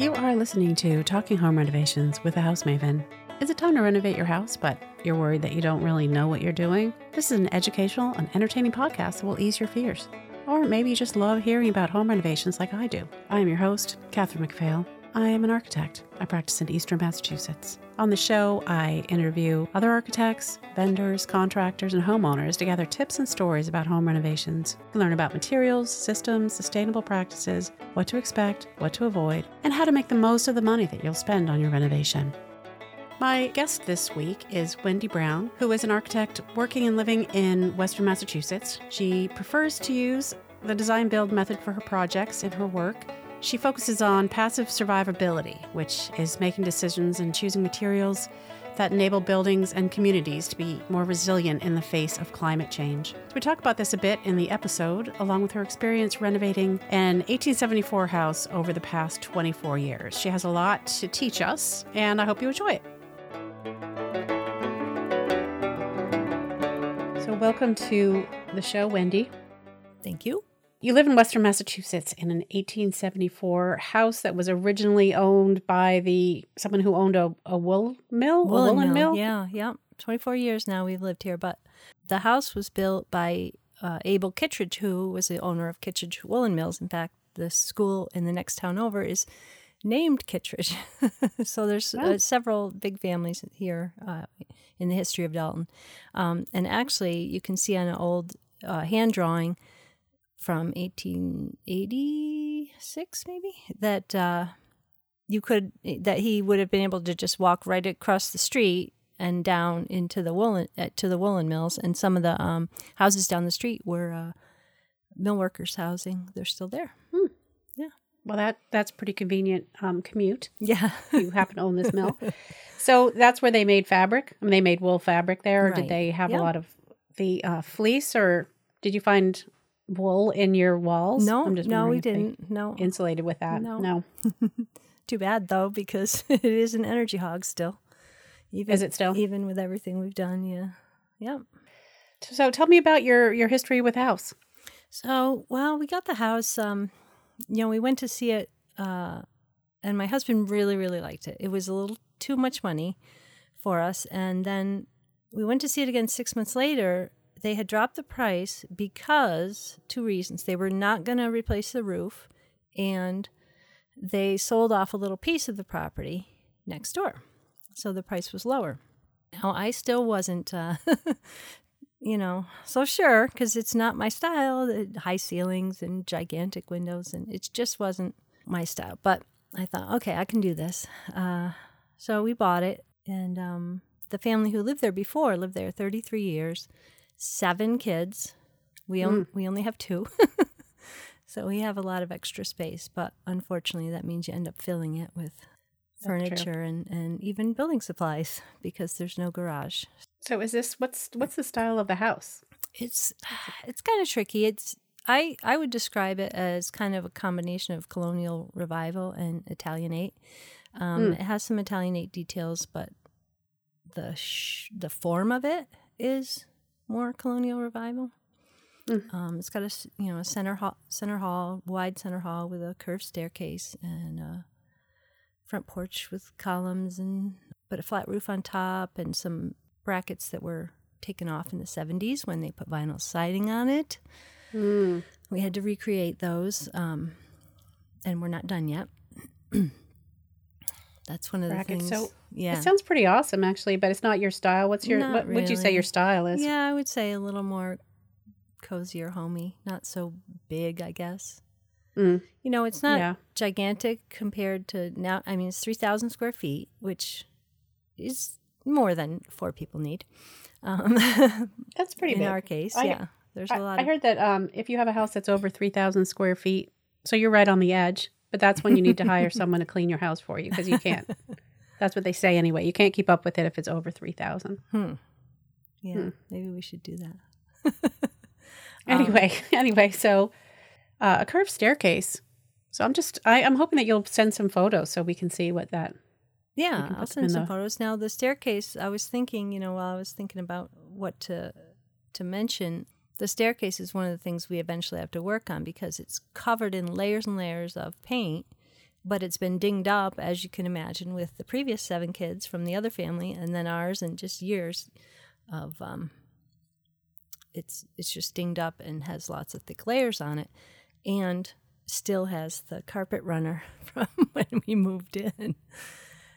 You are listening to Talking Home Renovations with a House Maven. Is it time to renovate your house, but you're worried that you don't really know what you're doing? This is an educational and entertaining podcast that will ease your fears. Or maybe you just love hearing about home renovations like I do. I am your host, Catherine McPhail. I am an architect. I practice in Eastern Massachusetts. On the show, I interview other architects, vendors, contractors, and homeowners to gather tips and stories about home renovations. You learn about materials, systems, sustainable practices, what to expect, what to avoid, and how to make the most of the money that you'll spend on your renovation. My guest this week is Wendy Brown, who is an architect working and living in Western Massachusetts. She prefers to use the design build method for her projects in her work. She focuses on passive survivability, which is making decisions and choosing materials that enable buildings and communities to be more resilient in the face of climate change. We talk about this a bit in the episode, along with her experience renovating an 1874 house over the past 24 years. She has a lot to teach us, and I hope you enjoy it. So, welcome to the show, Wendy. Thank you. You live in Western Massachusetts in an 1874 house that was originally owned by the someone who owned a, a wool mill, Woolen a woolen mill. Yeah, yeah. 24 years now we've lived here, but the house was built by uh, Abel Kittredge, who was the owner of Kittredge Woolen Mills. In fact, the school in the next town over is named Kittredge. so there's uh, several big families here uh, in the history of Dalton. Um, and actually, you can see on an old uh, hand drawing from 1886, maybe, that uh, you could, that he would have been able to just walk right across the street and down into the woolen, uh, to the woolen mills. And some of the um, houses down the street were uh, mill workers' housing. They're still there. Yeah. Well, that that's pretty convenient um, commute. Yeah. You happen to own this mill, so that's where they made fabric. I mean, they made wool fabric there. Or did they have a lot of the uh, fleece, or did you find wool in your walls? No, I'm just no, we wondering if they didn't. No. Insulated with that? No. no. Too bad though, because it is an energy hog still. Even, Is it still? Even with everything we've done, yeah. Yeah. So tell me about your your history with house. So, well, we got the house. Um, you know, we went to see it, uh, and my husband really, really liked it. It was a little too much money for us, and then we went to see it again six months later. They had dropped the price because two reasons: they were not going to replace the roof, and they sold off a little piece of the property next door, so the price was lower. Now, I still wasn't. Uh, you know, so sure, because it's not my style, high ceilings and gigantic windows, and it just wasn't my style. But I thought, okay, I can do this. Uh, so we bought it, and um, the family who lived there before lived there 33 years, seven kids. We, on- we only have two. so we have a lot of extra space, but unfortunately, that means you end up filling it with furniture and, and even building supplies because there's no garage. So is this what's what's the style of the house? it's it's kind of tricky. It's I I would describe it as kind of a combination of colonial revival and Italianate. Um, It has some Italianate details, but the sh- the form of it is more colonial revival. Um, it's got a you know a center hall, center hall, wide center hall with a curved staircase and a front porch with columns and but a flat roof on top and some brackets that were taken off in the 70s when they put vinyl siding on it. We had to recreate those, um, and we're not done yet. That's one of Brackets. the things. So yeah, It sounds pretty awesome actually, but it's not your style. What's your Not what would you say your style is? yeah, I would say a little more cozy or homey, not so big, I guess. Mm. You know, it's not Yeah. gigantic compared to now. I mean, it's 3,000 square feet, which is more than four people need. Um, That's pretty in big. our case, I- yeah. There's a I, lot I of heard that um, if you have a house that's over 3,000 square feet, so you're right on the edge, but that's when you need to hire someone to clean your house for you because you can't. That's what they say anyway. You can't keep up with it if it's over 3,000. Hmm. Yeah, Hmm. maybe we should do that. Anyway, anyway, so uh, a curved staircase. So I'm just, I, I'm hoping that you'll send some photos so we can see what that. Yeah, I'll send some the- photos. Now the staircase, I was thinking, you know, while I was thinking about what to to mention, the staircase is one of the things we eventually have to work on because it's covered in layers and layers of paint but it's been dinged up, as you can imagine, with the previous seven kids from the other family, and then ours, and just years of um, it's it's just dinged up and has lots of thick layers on it, and still has the carpet runner from when we moved in.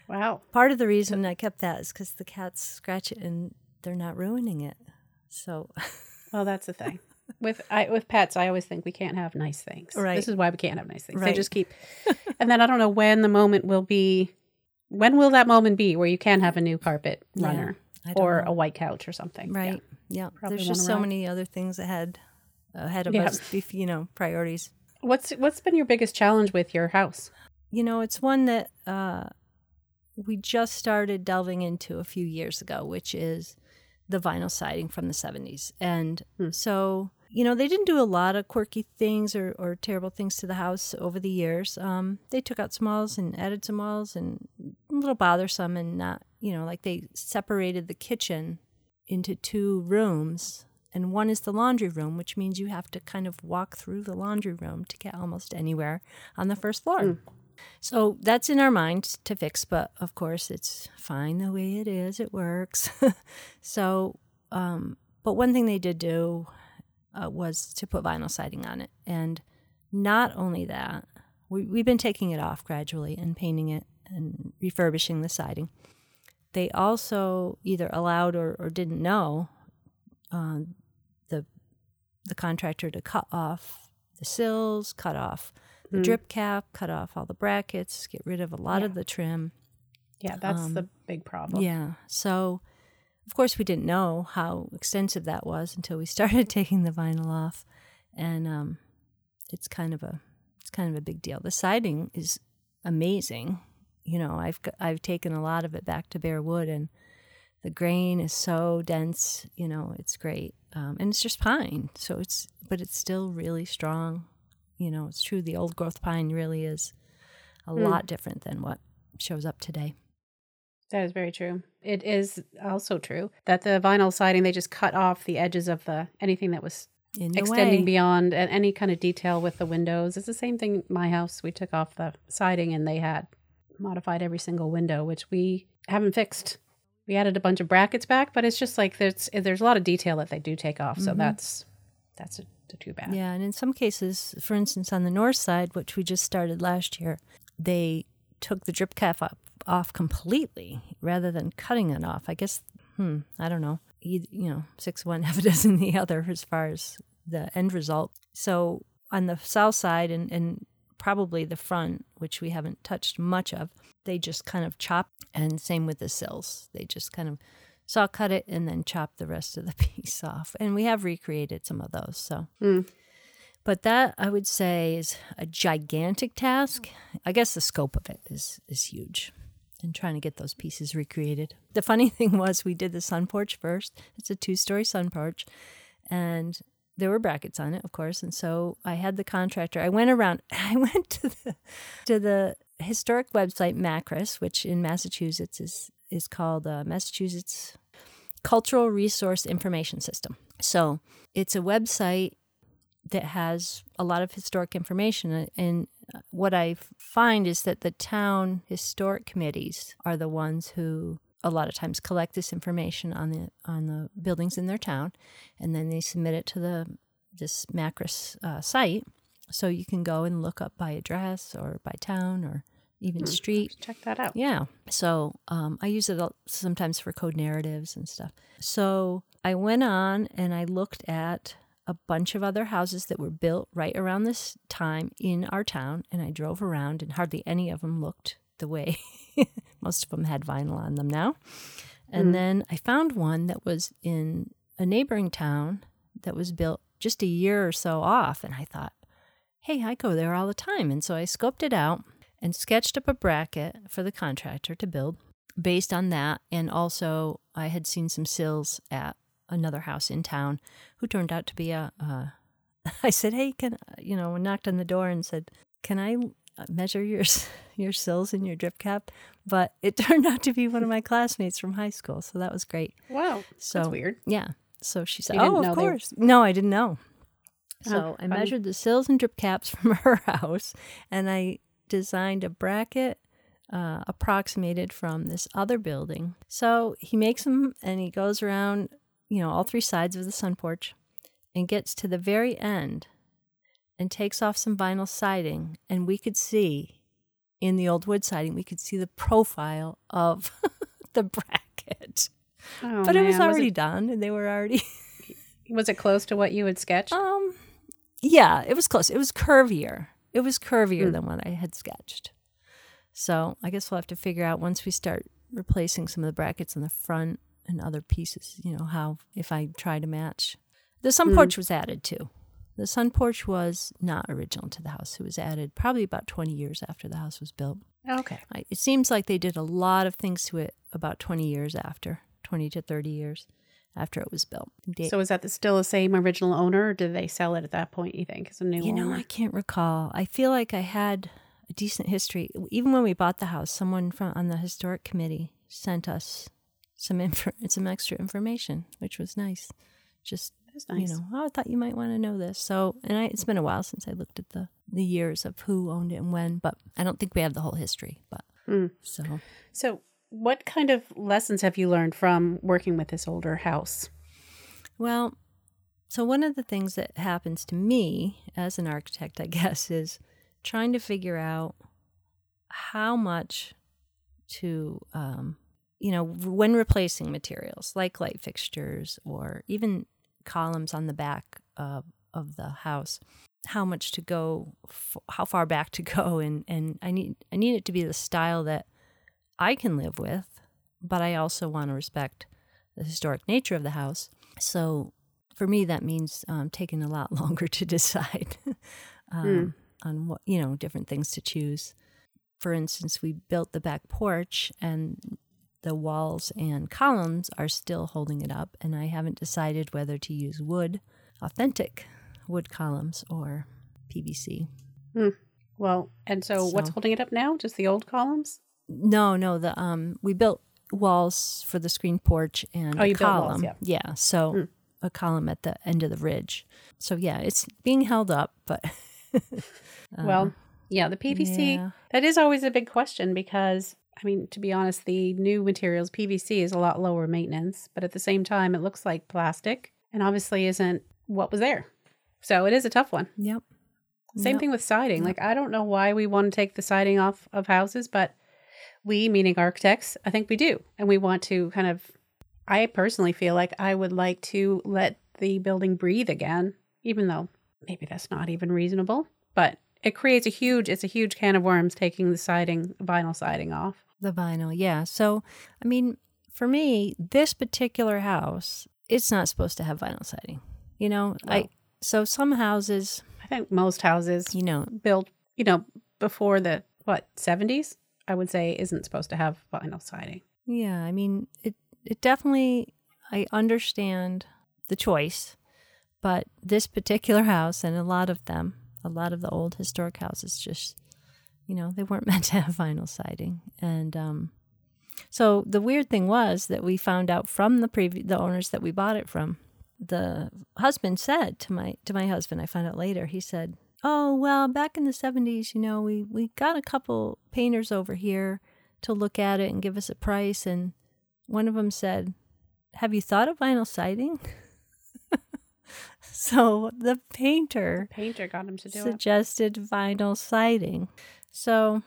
Wow. Part of the reason I kept that is because the cats scratch it and they're not ruining it. So, Well, that's the thing. With I with pets, I always think we can't have nice things. Right. This is why we can't have nice things. They just keep and then I don't know when the moment will be when will that moment be where you can have a new carpet runner don't or know. a white couch or something. right, yeah. Probably There's just so many other things ahead ahead of Yeah. us. You know, priorities. What's what's been your biggest challenge with your house? You know, it's one that uh, we just started delving into a few years ago, which is the vinyl siding from the 70s. And Hmm. so, you know, they didn't do a lot of quirky things or, or terrible things to the house over the years. Um, they took out some walls and added some walls and a little bothersome and not, you know, like they separated the kitchen into two rooms. And one is the laundry room, which means you have to kind of walk through the laundry room to get almost anywhere on the first floor. So that's in our minds to fix, but of course it's fine the way it is. It works. so, um, but one thing they did do uh, was to put vinyl siding on it, and not only that, we, we've been taking it off gradually and painting it and refurbishing the siding. They also either allowed or, or didn't know uh, the the contractor to cut off the sills, cut off the Mm. drip cap, cut off all the brackets, get rid of a lot Yeah. of the trim. Yeah, that's Um, the big problem. Yeah. So, of course, we didn't know how extensive that was until we started taking the vinyl off, and um, it's kind of a it's kind of a big deal. The siding is amazing. You know, I've I've taken a lot of it back to bare wood, and the grain is so dense. You know, it's great, um, and it's just pine, so it's but it's still really strong. You know, it's true. The old growth pine really is a Mm. lot different than what shows up today. That is very true. It is also true that the vinyl siding they just cut off the edges of the anything that was extending way. beyond and any kind of detail with the windows. It's the same thing my house. We took off the siding and they had modified every single window, which we haven't fixed. We added a bunch of brackets back, but it's just like there's there's a lot of detail that they do take off. So Mhm. that's that's a, too bad. Yeah, and in some cases, for instance, on the north side, which we just started last year, they took the drip cap up, off completely rather than cutting it off. I guess, hmm, I don't know. You, you know, six one, half a dozen the other as far as the end result. So on the south side and, and probably the front, which we haven't touched much of, they just kind of chop. And same with the sills. They just kind of saw cut it and then chop the rest of the piece off. And we have recreated some of those. So Mm. but that I would say is a gigantic task. I guess the scope of it is is huge. And trying to get those pieces recreated. The funny thing was we did the sun porch first. It's a two story sun porch. And there were brackets on it, of course. And so I had the contractor. I went around I went to the to the historic website Macris, which in Massachusetts is is called uh, Massachusetts Cultural Resource Information System. So it's a website that has a lot of historic information. And what I find is that the town historic committees are the ones who a lot of times collect this information on the on the buildings in their town, and then they submit it to the this Macris uh, site, so you can go and look up by address or by town or even street. Check that out. Yeah. So um, I use it sometimes for code narratives and stuff. So I went on and I looked at a bunch of other houses that were built right around this time in our town, and I drove around, and hardly any of them looked the way most of them had vinyl on them now. And Mhm. then I found one that was in a neighboring town that was built just a year or so off, and I thought, hey, I go there all the time. And so I scoped it out and sketched up a bracket for the contractor to build based on that. And also, I had seen some sills at another house in town who turned out to be a. Uh, I said, "Hey, can you know?" Knocked on the door and said, "Can I measure your your sills and your drip cap?" But it turned out to be one of my classmates from high school, so that was great. Wow. So that's weird. yeah. So she said, "Oh, of they were- course." No, I didn't know. Oh, So I funny. measured the sills and drip caps from her house, and I designed a bracket uh, approximated from this other building. So he makes them and he goes around, you know, all three sides of the sun porch and gets to the very end and takes off some vinyl siding. And we could see in the old wood siding, we could see the profile of the bracket. Oh, but it was man. already done and they were already. Was it close to what you had sketched? um, yeah, it was close. It was curvier. It was curvier Hmm. than what I had sketched. So I guess we'll have to figure out once we start replacing some of the brackets in the front and other pieces, you know, how if I try to match. The sun Hmm. porch was added too. The sun porch was not original to the house. It was added probably about 20 years after the house was built. okay. It seems like they did a lot of things to it about 20 years after, 20 to 30 years after it was built. So is that the, still the same original owner, or did they sell it at that point? You think as a new You know, owner? I can't recall. I feel like I had a decent history. Even when we bought the house, someone from on the historic committee sent us some info, some extra information, which was nice. Just That's nice. you know, oh, I thought you might want to know this. So, and I, it's been a while since I looked at the the years of who owned it and when, but I don't think we have the whole history. But Mm. so So, what kind of lessons have you learned from working with this older house? Well, so one of the things that happens to me as an architect, I guess, is trying to figure out how much to, um, you know, when replacing materials like light fixtures or even columns on the back of, of the house, how much to go, f- how far back to go, and and I need I need it to be the style that I can live with, but I also want to respect the historic nature of the house. So for me, that means um, taking a lot longer to decide um, on what, you know, different things to choose. For instance, we built the back porch and the walls and columns are still holding it up, and I haven't decided whether to use wood, authentic wood columns, or PVC. Well, and so, what's holding it up now? Just the old columns? No, no, the um, we built walls for the screen porch and Oh, a built walls, column. yeah. yeah, so Hmm. a column at the end of the ridge. So yeah, it's being held up, but well, yeah, the PVC. yeah. That is always a big question because, I mean, to be honest, the new materials, PVC, is a lot lower maintenance, but at the same time, it looks like plastic and obviously isn't what was there. So, it is a tough one. Yep. Same Yep. thing with siding. Like, I don't know why we want to take the siding off of houses, but we, meaning architects, I think we do. And we want to kind of, I personally feel like I would like to let the building breathe again, even though maybe that's not even reasonable. But it creates a huge, it's a huge can of worms taking the siding, vinyl siding off. The vinyl, yeah. So, I mean, for me, this particular house, it's not supposed to have vinyl siding. You know, I so some houses, I think most houses you know, built, you know, before the, what, 70s, I would say isn't supposed to have vinyl siding. yeah, I mean, it it definitely I understand the choice, but this particular house and a lot of them, a lot of the old historic houses just you know, they weren't meant to have vinyl siding. And um so the weird thing was that we found out from the previous the owners that we bought it from. The husband said to my to my husband, I found out later, he said, "Oh, well, back in the 70s, you know, we we got a couple painters over here to look at it and give us a price and one of them said, "Have you thought of vinyl siding?" so the painter Painter got him to do it. suggested vinyl siding. So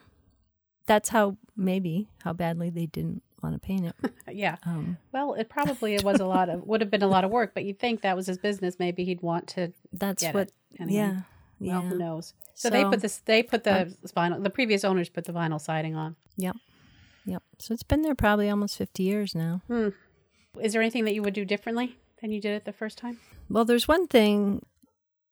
that's how maybe how badly they didn't want to paint it. Yeah. Um, Well, it probably it was a lot of would have been a lot of work, but you'd think that was his business. Maybe he'd want to that's what. it. Anyway. Yeah. Well, yeah. who knows? So, they put this. They put the vinyl. The previous owners put the vinyl siding on. Yep. Yep. So it's been there probably almost 50 years now. Hmm. Is there anything that you would do differently than you did it the first time? Well, there's one thing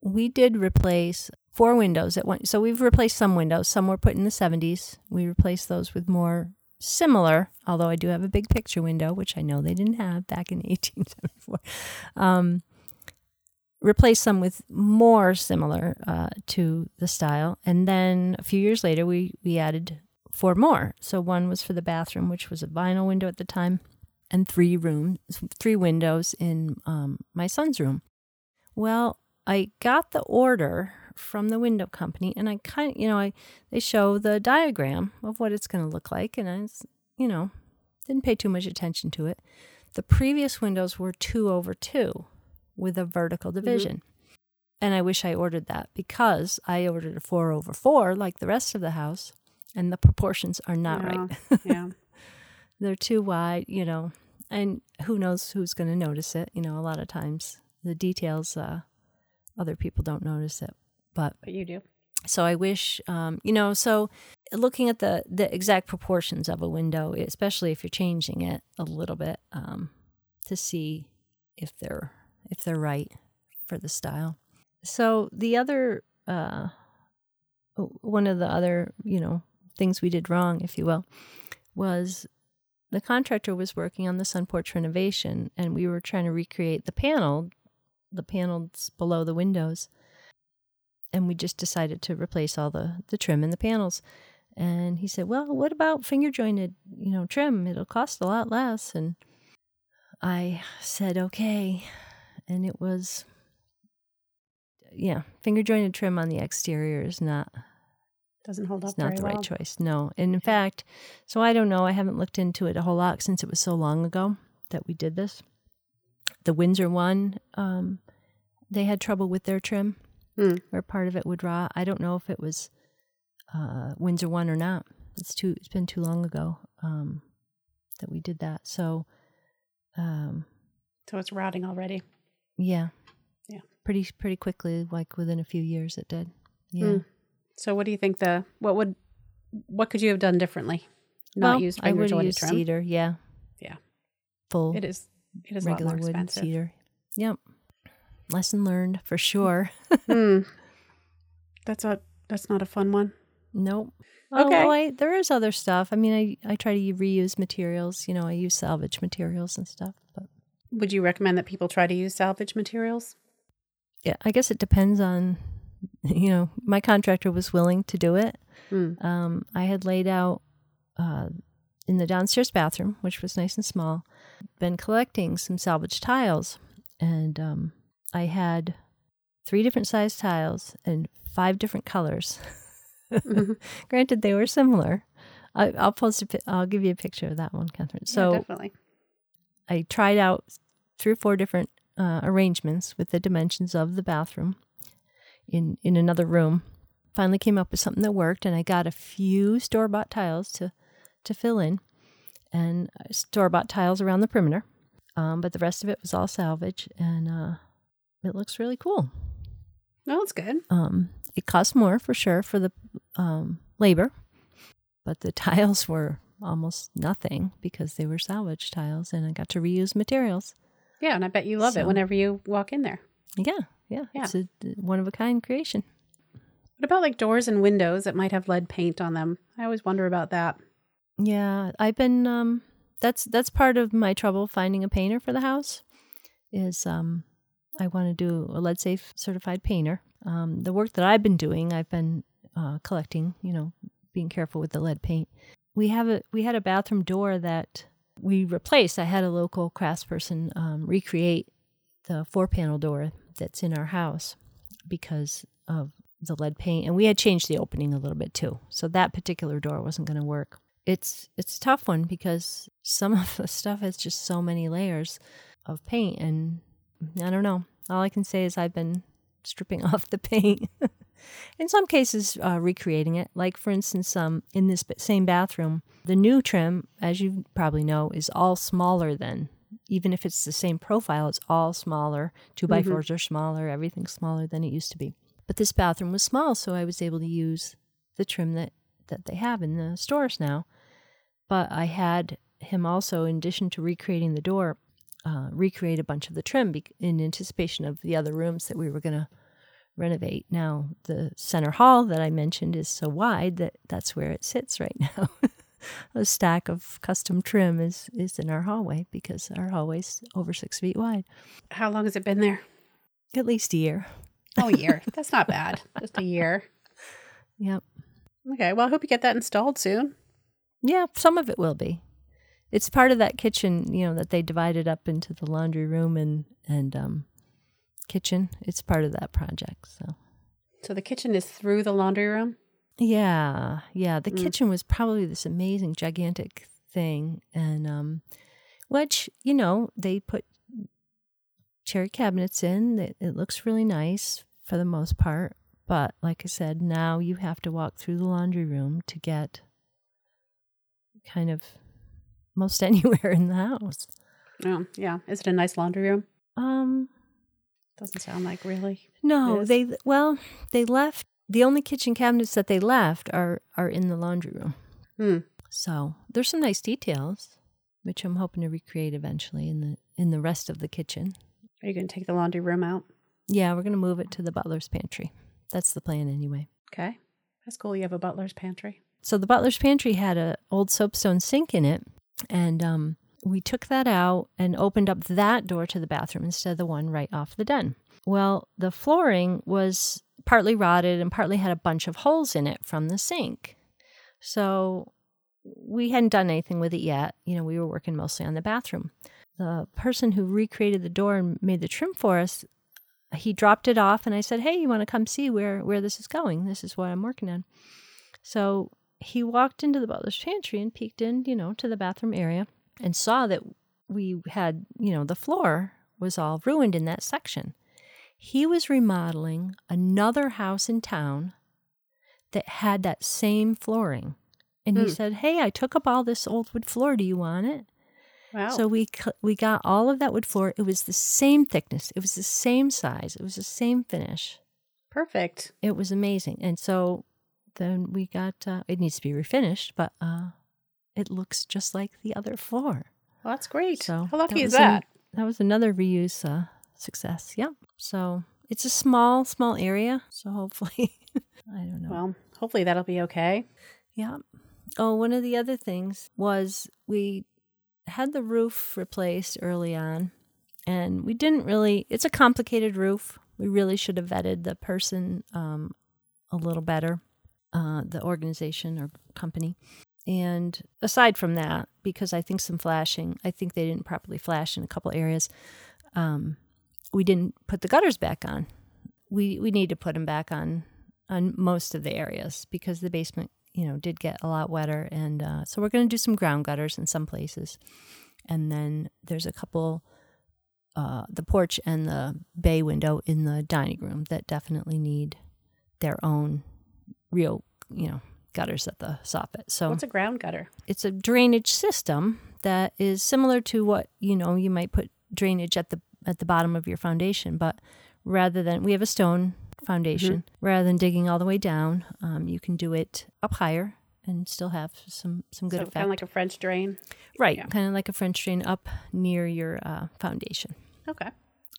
we did replace four windows at one. So we've replaced some windows. Some were put in the 70s. We replaced those with more similar, although I do have a big picture window, which I know they didn't have back in 1874. Um, replaced some with more similar uh, to the style. And then a few years later, we, we added four more. So one was for the bathroom, which was a vinyl window at the time, and three rooms, three windows in um, my son's room. Well, I got the order from the window company, and I kind of, you know, I they show the diagram of what it's going to look like, and I, you know, didn't pay too much attention to it. The previous windows were two over two with a vertical division. And I wish I ordered that because I ordered a four over four like the rest of the house, and the proportions are not Yeah. right. yeah. They're too wide, you know, and who knows who's going to notice it. You know, a lot of times the details, uh, other people don't notice it. But But you do. so I wish, um, you know, so looking at the the exact proportions of a window, especially if you're changing it a little bit, um, to see if they're if they're right for the style. So the other uh, one of the other you know things we did wrong, if you will, was the contractor was working on the sun porch renovation, and we were trying to recreate the panel, the panels below the windows and we just decided to replace all the the trim and the panels. And he said, "Well, what about finger jointed, you know, trim? It'll cost a lot less." And I said, "Okay." And it was yeah, finger jointed trim on the exterior is not Doesn't hold up it's not the well. right choice. No. And in fact, so I don't know, I haven't looked into it a whole lot since it was so long ago that we did this. The WindsorONE, um, they had trouble with their trim Hmm. where part of it would rot. I don't know if it was uh, WindsorONE or not. It's too. It's been too long ago um, that we did that. So, um, So it's rotting already. Yeah, Yeah. pretty pretty quickly, like within a few years, it did. Yeah. Hmm. So what do you think the what would what could you have done differently? Not well, use I would use trim. cedar. Yeah. Yeah. Full It is it is regular a lot more wood expensive. cedar. Yep. Lesson learned for sure. Hmm. That's a that's not a fun one. Nope. Okay. Although I, there is other stuff. I mean, I, I try to reuse materials. You know, I use salvage materials and stuff. But Would you recommend that people try to use salvage materials? yeah, I guess it depends on, you know, my contractor was willing to do it. Hmm. Um, I had laid out uh, in the downstairs bathroom, which was nice and small, been collecting some salvage tiles. And um, I had three different size tiles and five different colors. Mhm. Granted, they were similar. I, I'll post a. I'll give you a picture of that one, Catherine. Yeah, So definitely. I tried out three or four different uh, arrangements with the dimensions of the bathroom in in another room. Finally, came up with something that worked, and I got a few store bought tiles to to fill in, and store bought tiles around the perimeter. Um, but the rest of it was all salvage, and uh, it looks really cool. Well, that's good. Um, it cost more for sure for the um, labor, but the tiles were almost nothing because they were salvage tiles, and I got to reuse materials. Yeah, and I bet you love it whenever you walk in there. Yeah, yeah, Yeah. it's a one of a kind creation. What about like doors and windows that might have lead paint on them? I always wonder about that. Yeah, I've been. Um, that's that's part of my trouble finding a painter for the house. Is um, I want to do a lead safe certified painter. Um, the work that I've been doing, I've been uh, collecting. You know, being careful with the lead paint. We have a we had a bathroom door that we replaced. I had a local craftsperson um, recreate the four panel door that's in our house because of the lead paint, and we had changed the opening a little bit too. So that particular door wasn't going to work. It's it's a tough one because some of the stuff has just so many layers of paint, and I don't know. All I can say is I've been stripping off the paint. in some cases, uh, recreating it. Like for instance, um, in this same bathroom, the new trim, as you probably know, is all smaller than. Even if it's the same profile, it's all smaller. Two by Mhm. fours are smaller. Everything's smaller than it used to be. But this bathroom was small, so I was able to use the trim that that they have in the stores now. But I had him also, in addition to recreating the door, uh, recreate a bunch of the trim bec in anticipation of the other rooms that we were going to renovate. Now, the center hall that I mentioned is so wide that that's where it sits right now. a stack of custom trim is, is in our hallway because our hallway's over six feet wide. How long has it been there? At least a year. Oh, a year. That's not bad. Just a year. Yep. Okay. Well, I hope you get that installed soon. Yeah, some of it will be. It's part of that kitchen, you know, that they divided up into the laundry room and and um, kitchen. It's part of that project. So So the kitchen is through the laundry room? Yeah, yeah. The Mm. kitchen was probably this amazing, gigantic thing, and um, which you know they put cherry cabinets in. It, it looks really nice for the most part, but like I said, now you have to walk through the laundry room to get kind of most anywhere in the house. Oh, yeah. Is it a nice laundry room? Um, Doesn't sound like really. no, they well they left the only kitchen cabinets that they left are are in the laundry room. Hmm. So there's some nice details, which I'm hoping to recreate eventually in the in the rest of the kitchen. Are you going to take the laundry room out? Yeah, we're gonna move it to the butler's pantry. That's the plan anyway. Okay. That's cool. You have a butler's pantry. So the butler's pantry had a old soapstone sink in it, and um, we took that out and opened up that door to the bathroom instead of the one right off the den. Well, the flooring was partly rotted and partly had a bunch of holes in it from the sink. So we hadn't done anything with it yet. You know, we were working mostly on the bathroom. The person who recreated the door and made the trim for us, he dropped it off and I said, "Hey, you want to come see where where this is going? This is what I'm working on." So he walked into the butler's pantry and peeked in, you know, to the bathroom area and saw that we had, you know, the floor was all ruined in that section. He was remodeling another house in town that had that same flooring. And he Hmm. said, "Hey, I took up all this old wood floor. Do you want it?" Wow. So we we got all of that wood floor. It was the same thickness. It was the same size. It was the same finish. perfect. It was amazing. And so then we got uh, it needs to be refinished, but uh, it looks just like the other floor. Well, that's great. So How lucky is was an- that? that was another reuse uh, success. Yep. So it's a small, small area. So hopefully, I don't know. Well, hopefully that'll be okay. Yeah. Oh, one of the other things was we had the roof replaced early on, and we didn't really. It's a complicated roof. We really should have vetted the person um, a little better, uh, the organization or company. And aside from that, because I think some flashing, I think they didn't properly flash in a couple areas. Um, we didn't put the gutters back on. We we need to put them back on on most of the areas because the basement, you know, did get a lot wetter, and uh, so we're going to do some ground gutters in some places, and then there's a couple, uh, the porch and the bay window in the dining room that definitely need their own real, you know, gutters at the soffit. So What's a ground gutter? it's a drainage system that is similar to what you know you might put drainage at the at the bottom of your foundation but rather than we have a stone foundation rather than digging all the way down um, you can do it up higher and still have some some good so effect kind of like a French drain. right yeah. kind of like a french drain up near your uh, foundation Okay.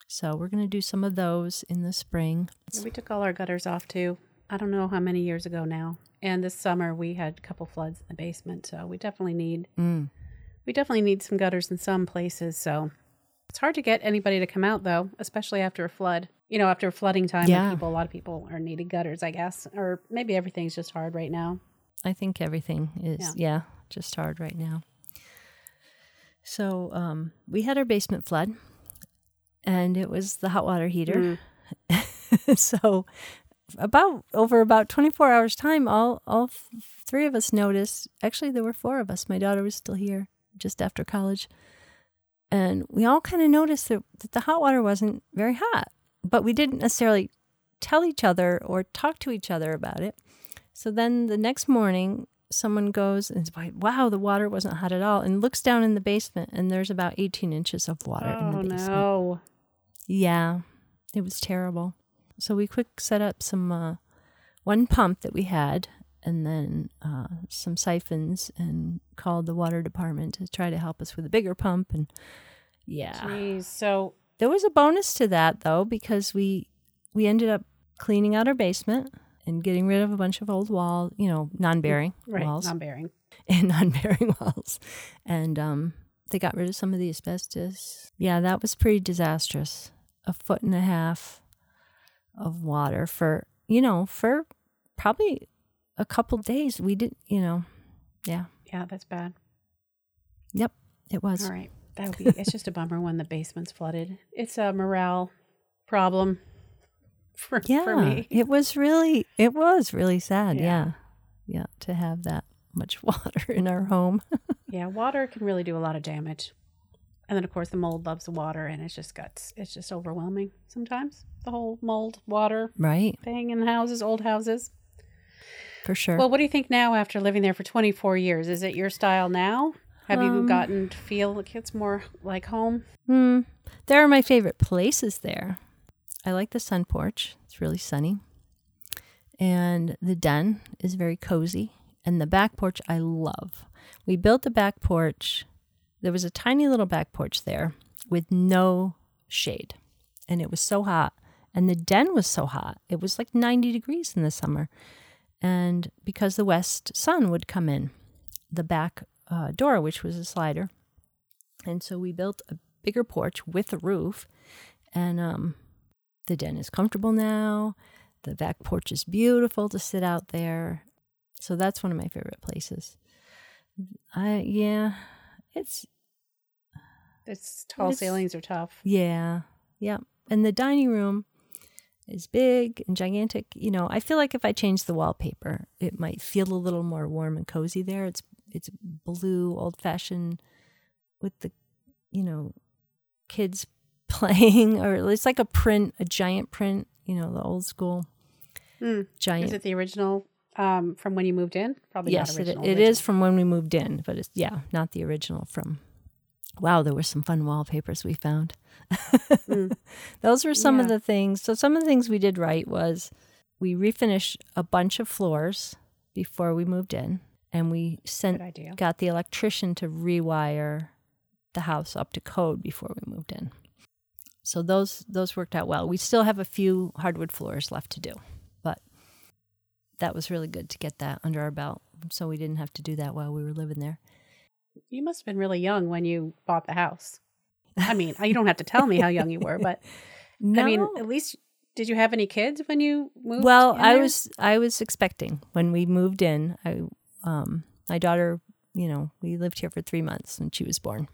so we're going to do some of those in the spring We took all our gutters off too. I don't know how many years ago now. And this summer we had a couple floods in the basement, so we definitely need mm. we definitely need some gutters in some places. So it's hard to get anybody to come out though, especially after a flood. You know, after flooding time, Yeah. people a lot of people are needing gutters, I guess, or maybe everything's just hard right now. I think everything is yeah. just hard right now. So um, we had our basement flood, and it was the hot water heater. Mm. so about over about 24 hours time all all three of us noticed actually there were four of us. My daughter was still here just after college. And we all kind of noticed that, that the hot water wasn't very hot but we didn't necessarily tell each other or talk to each other about it. So then the next morning someone goes and is like wow the water wasn't hot at all and looks down in the basement and there's about 18 inches of water in Oh the basement. no. yeah, it was terrible. So we quick set up some uh, one pump that we had, and then uh, some siphons, and called the water department to try to help us with a bigger pump. And yeah, Jeez. So there was a bonus to that though because we we ended up cleaning out our basement and getting rid of a bunch of old wall, you know, non-bearing right, walls non bearing. and non-bearing walls, and um, they got rid of some of the asbestos. Yeah, that was pretty disastrous. A foot and a half of water for you know for probably a couple days. We didn't, you know, yeah, Yeah, that's bad. yep, it was. All right. That would be it's just a bummer when the basement's flooded. It's a morale problem. for, yeah, for me. it was really, it was really sad. Yeah. Yeah. yeah, to have that much water in our home. Yeah, water can really do a lot of damage. And then of course the mold loves water and it's just guts. It's just overwhelming sometimes. The whole mold water right, thing in houses, old houses. for sure. Well, what do you think now after living there for 24 years? Is it your style now? Have you Um, gotten to feel like it's more like home? Hmm. There are my favorite places there. I like the sun porch. It's really sunny. And the den is very cozy. And the back porch I love. We built the back porch. There was a tiny little back porch there with no shade. And it was so hot. And the den was so hot. It was like 90 degrees in the summer. And because the west sun would come in, the back uh, door, which was a slider, and so we built a bigger porch with a roof. And um, the den is comfortable now. The back porch is beautiful to sit out there. So that's one of my favorite places. I yeah, it's It's tall It's- ceilings are tough. yeah, yeah. And the dining room is big and gigantic. You know, I feel like if I change the wallpaper, it might feel a little more warm and cozy there. It's it's blue, old fashioned, with the, you know, kids playing, or it's like a print, a giant print. You know, the old school Hmm. giant. Is it the original um, from when you moved in? Probably yes, it, original. it original. is from when we moved in, but it's yeah, not the original from. Wow, there were some fun wallpapers we found. Mm. Those were some of the things. So some of the things we did right was we refinished a bunch of floors before we moved in, and we sent got the electrician to rewire the house up to code before we moved in. So those those worked out well. We still have a few hardwood floors left to do, but that was really good to get that under our belt. So we didn't have to do that while we were living there. You must have been really young when you bought the house. I mean, you don't have to tell me how young you were, but I mean, at least did you have any kids when you moved? well, in I was I was expecting when we moved in. I um my daughter, you know, we lived here for 3 months and she was born.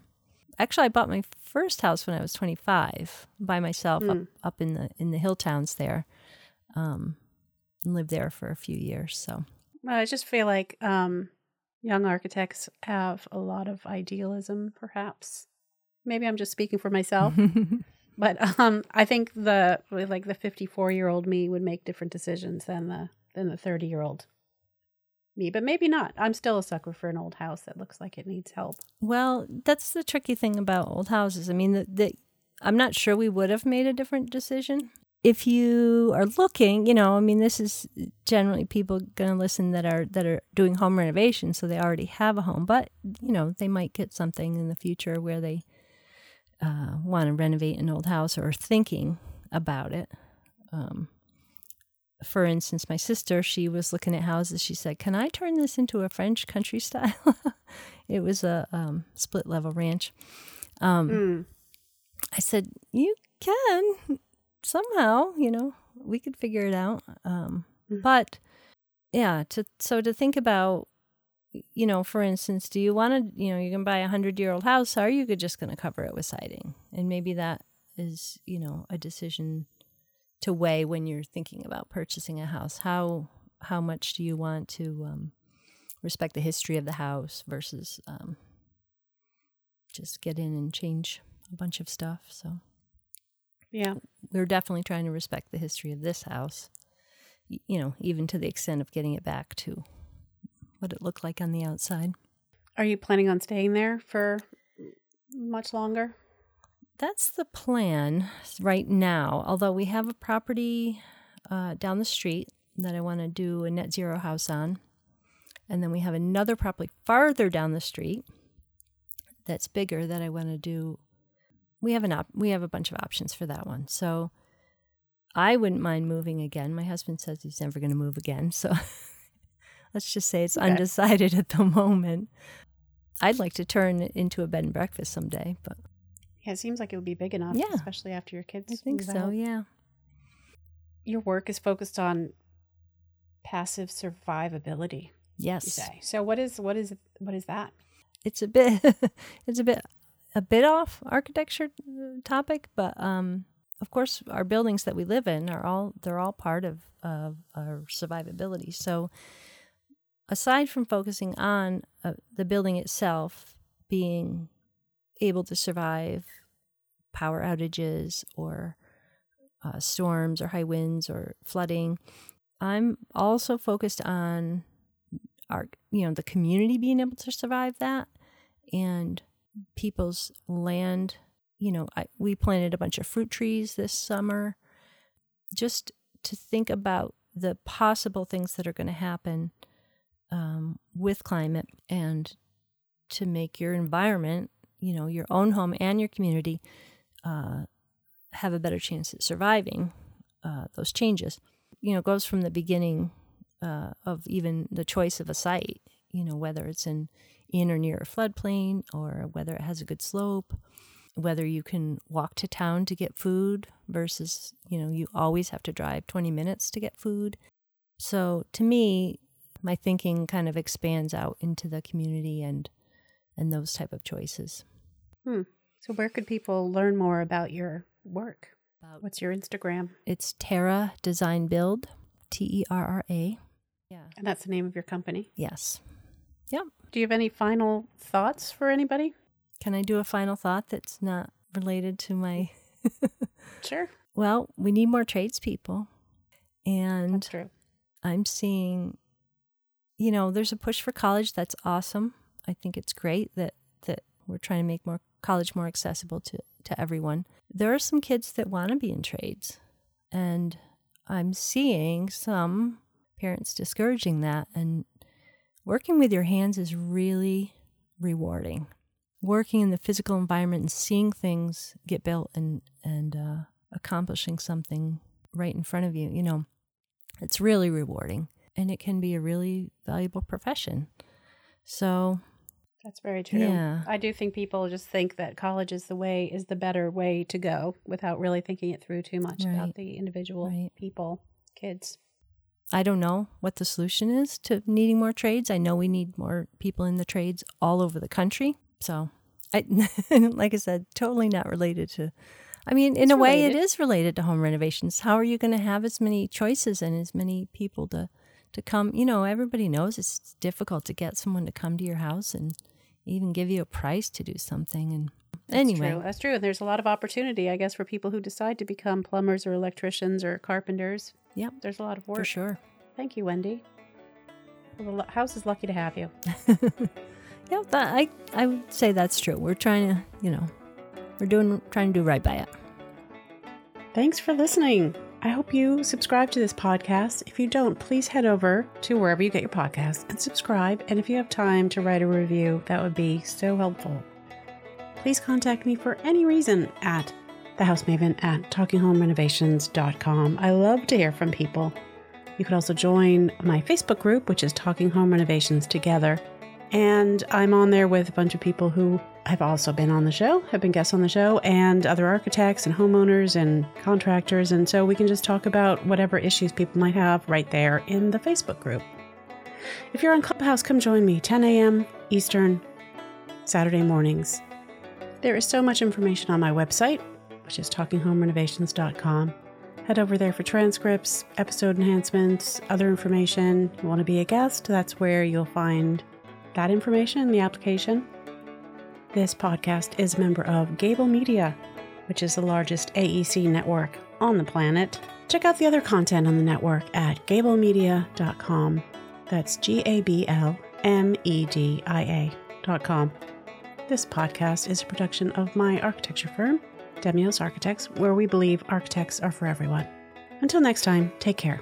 Actually, I bought my first house when I was 25 by myself up, Hmm. up in the in the hill towns there. Um and lived there for a few years, so. Well, I just feel like um, young architects have a lot of idealism, perhaps. Maybe I'm just speaking for myself, but um, I think the like the 54 year old me would make different decisions than the than the 30 year old me. But maybe not. I'm still a sucker for an old house that looks like it needs help. Well, that's the tricky thing about old houses. I mean, the, the, I'm not sure we would have made a different decision. If you are looking, you know, I mean, this is generally people going to listen that are that are doing home renovation, so they already have a home. But you know, they might get something in the future where they uh, want to renovate an old house or are thinking about it. Um, for instance, my sister, she was looking at houses. She said, "Can I turn this into a French country style?" it was a um, split level ranch. Um, Mm. I said, "You can somehow, you know, we could figure it out." Um, Mhm. But yeah, to so to think about, you know, for instance, do you want to, you know, you can buy a hundred year old house, or are you just going to cover it with siding? And maybe that is, you know, a decision to weigh when you're thinking about purchasing a house. How how much do you want to um, respect the history of the house versus um, just get in and change a bunch of stuff? So Yeah. we're definitely trying to respect the history of this house, you know, even to the extent of getting it back to what it looked like on the outside. Are you planning on staying there for much longer? That's the plan right now, although we have a property uh, down the street that I want to do a net zero house on. And then we have another property farther down the street that's bigger that I want to do. We have an op- we have a bunch of options for that one. So I wouldn't mind moving again. My husband says he's never going to move again. So let's just say it's Okay. undecided at the moment. I'd like to turn it into a bed and breakfast someday, but Yeah, it seems like it would be big enough, Yeah. especially after your kids. I think so, out. yeah. Your work is focused on passive survivability, Yes. So what is what is what is that? It's a bit it's a bit a bit off architecture uh, topic, but um of course, our buildings that we live in are all they're all part of of our survivability. So, aside from focusing on uh, the building itself being able to survive power outages or uh, storms or high winds or flooding, I'm also focused on our you know the community being able to survive that and people's land. You know I, we planted a bunch of fruit trees this summer. Just to think about the possible things that are going to happen um, with climate and to make your environment you know your own home and your community uh, have a better chance at surviving uh, those changes. You know goes from the beginning uh, of even the choice of a site, you know, whether it's in, in or near a floodplain or whether it has a good slope, whether you can walk to town to get food versus, you know, you always have to drive 20 minutes to get food. So to me, my thinking kind of expands out into the community and and those type of choices. Hmm. So where could people learn more about your work? About What's your Instagram? It's Terra Design Build, T E R R A. Yeah. And that's the name of your company? Yes. Yep. Do you have any final thoughts for anybody? Can I do a final thought that's not related to my. Mm. sure. Well, we need more tradespeople. And that's true. I'm seeing, you know, there's a push for college. That's awesome. I think it's great that, that we're trying to make more college more accessible to, to everyone. There are some kids that want to be in trades. And I'm seeing some parents discouraging that. And working with your hands is really rewarding. Working in the physical environment and seeing things get built and and uh, accomplishing something right in front of you, you know, it's really rewarding, and it can be a really valuable profession. So that's very true. Yeah. I do think people just think that college is the way is the better way to go without really thinking it through too much right. about the individual right. people, kids. I don't know what the solution is to needing more trades. I know we need more people in the trades all over the country. So, I, like I said, totally not related to. I mean, in it's a way, related. it is related to home renovations. How are you going to have as many choices and as many people to to come? You know, everybody knows it's difficult to get someone to come to your house and even give you a price to do something. And that's anyway, true. that's true. And there's a lot of opportunity, I guess, for people who decide to become plumbers or electricians or carpenters. Yep. There's a lot of work. For sure. Thank you, Wendy. Well, the house is lucky to have you. yeah, that, I I would say that's true. We're trying to, you know, we're doing trying to do right by it. Thanks for listening. I hope you subscribe to this podcast. If you don't, please head over to wherever you get your podcasts and subscribe. And if you have time to write a review, that would be so helpful. Please contact me for any reason at thehousemaven at talkinghomerenovations.com. I love to hear from people. You could also join my Facebook group, which is Talking Home Renovations Together. And I'm on there with a bunch of people who have also been on the show, have been guests on the show, and other architects and homeowners and contractors. And so we can just talk about whatever issues people might have right there in the Facebook group. If you're on Clubhouse, come join me 10 a.m. Eastern, Saturday mornings. There is so much information on my website, which is talkinghomerenovations.com. Head over there for transcripts, episode enhancements, other information. You want to be a guest? That's where you'll find that information in the application. This podcast is a member of Gabl Media, which is the largest AEC network on the planet. Check out the other content on the network at gablemedia.com. That's G A B L M E D I A.com. This podcast is a production of my architecture firm, Demios Architects, where we believe architects are for everyone. Until next time, take care.